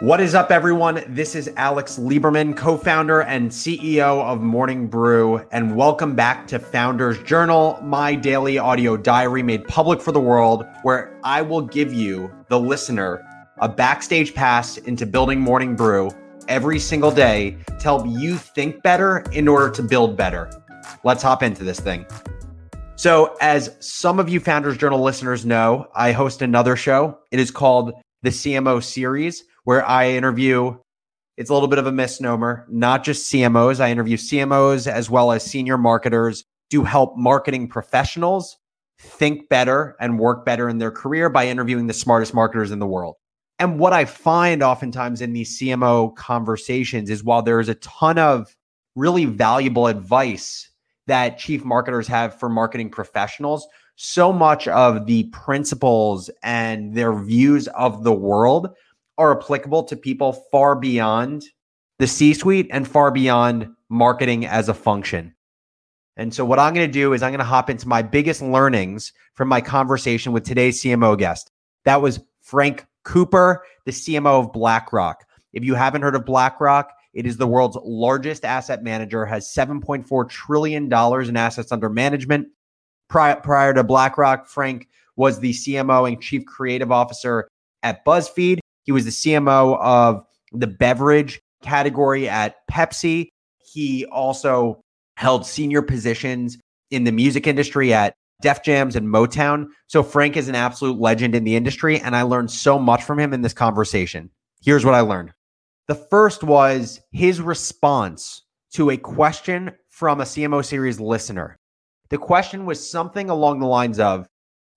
What is up, everyone? This is Alex Lieberman, co founder and CEO of Morning Brew, and welcome back to Founders Journal, my daily audio diary made public for the world, where I will give you, the listener, a backstage pass into building Morning Brew every single day to help you think better in order to build better. Let's hop into this thing. So, as some of you Founders Journal listeners know, I host another show. It is called the CMO Series where I interview. It's a little bit of a misnomer, not just CMOs. I interview CMOs as well as senior marketers to help marketing professionals think better and work better in their career by interviewing the smartest marketers in the world. And what I find oftentimes in these CMO conversations is while there is a ton of really valuable advice that chief marketers have for marketing professionals, so much of the principles and their views of the world are applicable to people far beyond the C suite and far beyond marketing as a function. And so, what I'm going to do is I'm going to hop into my biggest learnings from my conversation with today's CMO guest. That was Frank Cooper, the CMO of BlackRock. If you haven't heard of BlackRock, it is the world's largest asset manager, has $7.4 trillion in assets under management. Prior, prior to BlackRock, Frank was the CMO and chief creative officer at BuzzFeed. He was the CMO of the beverage category at Pepsi. He also held senior positions in the music industry at Def Jams and Motown. So Frank is an absolute legend in the industry, and I learned so much from him in this conversation. Here's what I learned. The first was his response to a question from a CMO series listener. The question was something along the lines of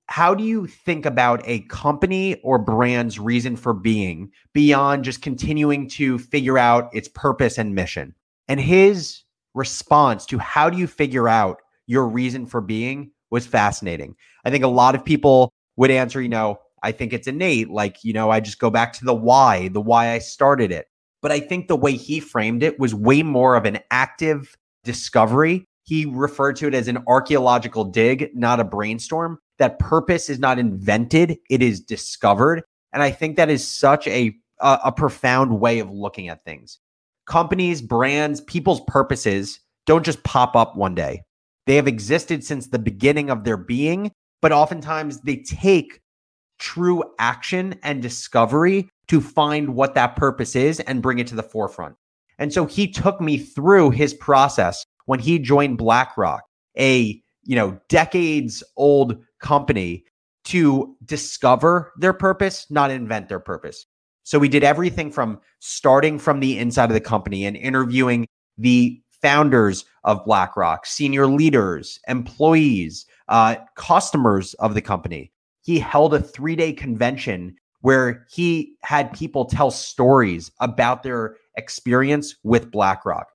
how do you think about a company or brand's reason for being beyond just continuing to figure out its purpose and mission? And his response to how do you figure out your reason for being was fascinating. I think a lot of people would answer, you know, I think it's innate. Like, you know, I just go back to the why, the why I started it. But I think the way he framed it was way more of an active discovery. He referred to it as an archaeological dig, not a brainstorm that purpose is not invented, it is discovered. And I think that is such a, a, a profound way of looking at things. Companies, brands, people's purposes don't just pop up one day. They have existed since the beginning of their being, but oftentimes they take true action and discovery to find what that purpose is and bring it to the forefront. And so he took me through his process when he joined BlackRock, a you know decades old company to discover their purpose, not invent their purpose. So we did everything from starting from the inside of the company and interviewing the founders of BlackRock, senior leaders, employees, uh, customers of the company. He held a three day convention where he had people tell stories about their experience with BlackRock.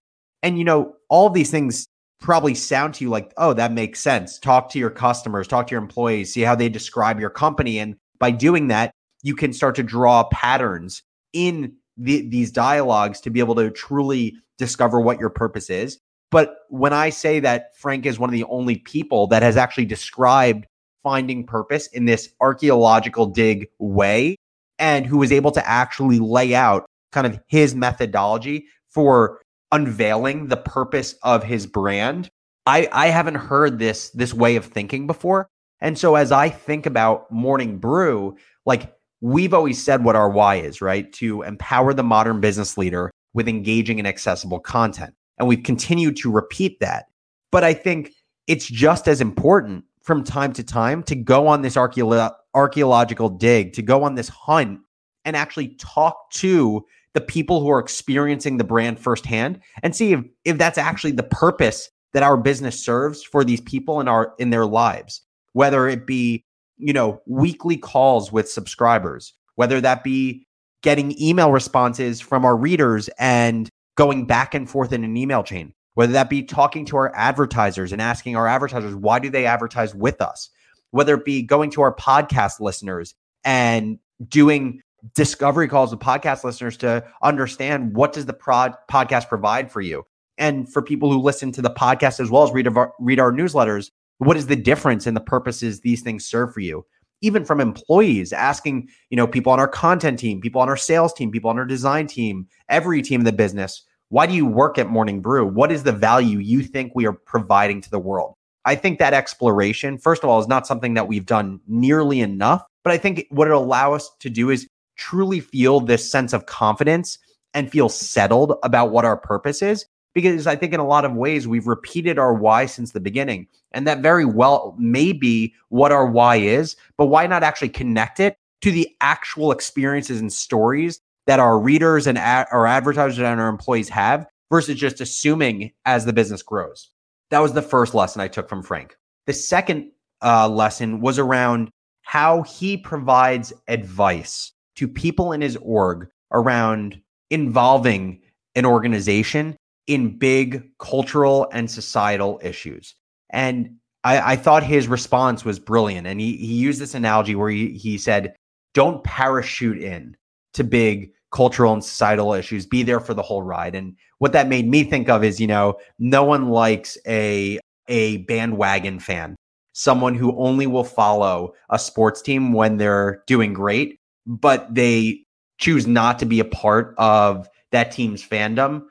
And, you know, all these things probably sound to you like, oh, that makes sense. Talk to your customers, talk to your employees, see how they describe your company. And by doing that, you can start to draw patterns in the, these dialogues to be able to truly discover what your purpose is. But when I say that Frank is one of the only people that has actually described finding purpose in this archaeological dig way and who was able to actually lay out kind of his methodology for unveiling the purpose of his brand. I I haven't heard this this way of thinking before. And so as I think about Morning Brew, like we've always said what our why is, right? To empower the modern business leader with engaging and accessible content. And we've continued to repeat that. But I think it's just as important from time to time to go on this archeolo- archaeological dig, to go on this hunt and actually talk to the people who are experiencing the brand firsthand and see if, if that's actually the purpose that our business serves for these people in our in their lives. Whether it be you know weekly calls with subscribers whether that be getting email responses from our readers and going back and forth in an email chain whether that be talking to our advertisers and asking our advertisers why do they advertise with us? Whether it be going to our podcast listeners and doing discovery calls with podcast listeners to understand what does the prod podcast provide for you and for people who listen to the podcast as well as read our, read our newsletters what is the difference in the purposes these things serve for you even from employees asking, you know, people on our content team, people on our sales team, people on our design team, every team in the business, why do you work at Morning Brew? What is the value you think we are providing to the world? I think that exploration, first of all, is not something that we've done nearly enough. But I think what it'll allow us to do is truly feel this sense of confidence and feel settled about what our purpose is. Because I think in a lot of ways, we've repeated our why since the beginning. And that very well may be what our why is, but why not actually connect it to the actual experiences and stories that our readers and ad- our advertisers and our employees have versus just assuming as the business grows? That was the first lesson I took from Frank. The second uh, lesson was around how he provides advice to people in his org around involving an organization in big cultural and societal issues. And I, I, thought his response was brilliant. And he, he used this analogy where he, he said, don't parachute in to big cultural and societal issues, be there for the whole ride. And what that made me think of is, you know, no one likes a a bandwagon fan, someone who only will follow a sports team when they're doing great, but they choose not to be a part of that team's fandom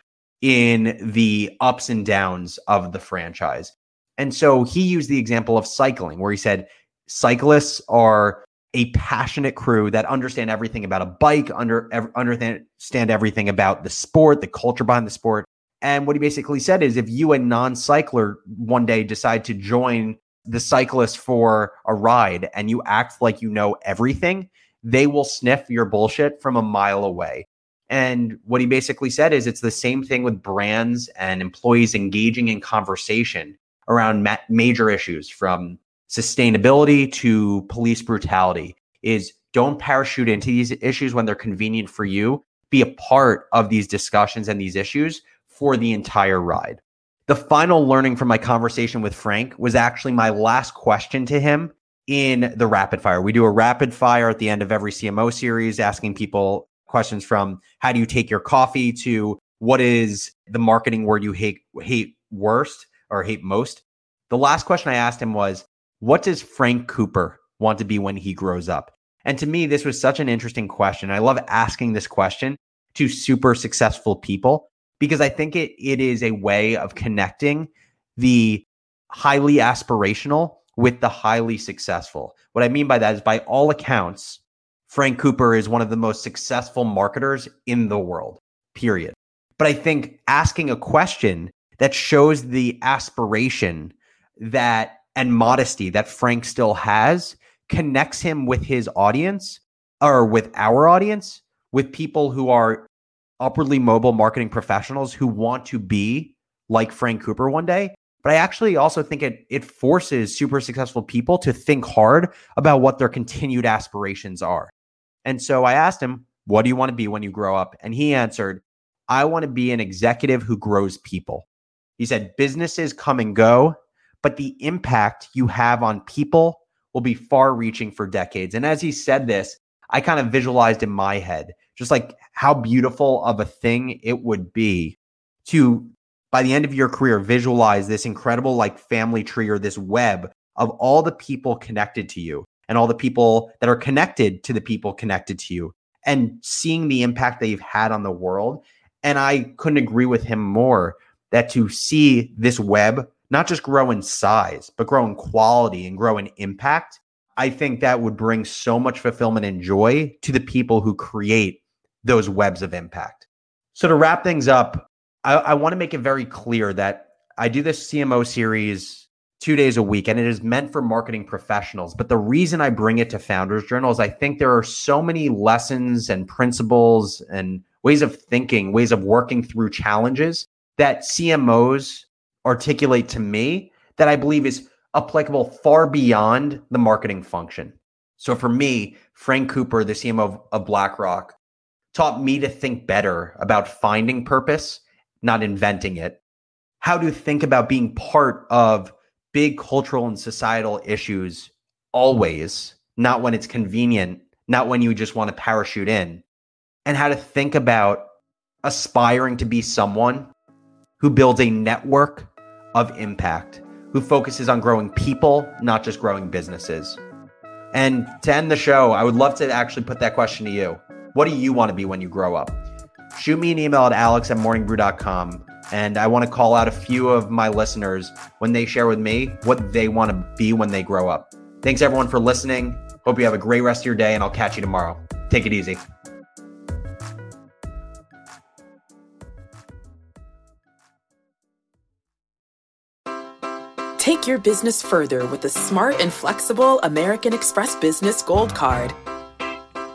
in the ups and downs of the franchise. And so he used the example of cycling, where he said cyclists are a passionate crew that understand everything about a bike, under understand everything about the sport, the culture behind the sport. And what he basically said is if you, a non cycler, one day decide to join the cyclist for a ride and you act like you know everything, they will sniff your bullshit from a mile away. And what he basically said is it's the same thing with brands and employees engaging in conversation around ma- major issues from sustainability to police brutality is don't parachute into these issues when they're convenient for you. Be a part of these discussions and these issues for the entire ride. The final learning from my conversation with Frank was actually my last question to him in the rapid fire. We do a rapid fire at the end of every CMO series, asking people questions from how do you take your coffee to what is the marketing word you hate hate worst or hate most. The last question I asked him was, what does Frank Cooper want to be when he grows up? And to me, this was such an interesting question. I love asking this question to super successful people because I think it it is a way of connecting the highly aspirational with the highly successful. What I mean by that is by all accounts, Frank Cooper is one of the most successful marketers in the world. Period. But I think asking a question that shows the aspiration that and modesty that Frank still has connects him with his audience or with our audience, with people who are upwardly mobile marketing professionals who want to be like Frank Cooper one day. But I actually also think it it forces super successful people to think hard about what their continued aspirations are. And so I asked him, "What do you want to be when you grow up?" And he answered, "I want to be an executive who grows people." He said, "Businesses come and go, but the impact you have on people will be far reaching for decades. And as he said this, I kind of visualized in my head just like how beautiful of a thing it would be to, by the end of your career, visualize this incredible like family tree or this web of all the people connected to you and all the people that are connected to the people connected to you and seeing the impact that you've had on the world. And I couldn't agree with him more that to see this web not just grow in size, but grow in quality and grow in impact, I think that would bring so much fulfillment and joy to the people who create those webs of impact. So, to wrap things up, I, I want to make it very clear that I do this CMO series two days a week, and it is meant for marketing professionals. But the reason I bring it to Founders Journal is I think there are so many lessons and principles and ways of thinking, ways of working through challenges that CMOs articulate to me that I believe is applicable far beyond the marketing function. So for me, Frank Cooper, the CMO of, of BlackRock, taught me to think better about finding purpose, not inventing it. How to think about being part of big cultural and societal issues always, not when it's convenient, not when you just want to parachute in. And how to think about aspiring to be someone who builds a network of impact, who focuses on growing people, not just growing businesses. And to end the show, I would love to actually put that question to you. What do you want to be when you grow up? Shoot me an email at alex at morningbrew.com. And I want to call out a few of my listeners when they share with me what they want to be when they grow up. Thanks everyone for listening. Hope you have a great rest of your day, and I'll catch you tomorrow. Take it easy. Take your business further with the smart and flexible American Express Business Gold Card.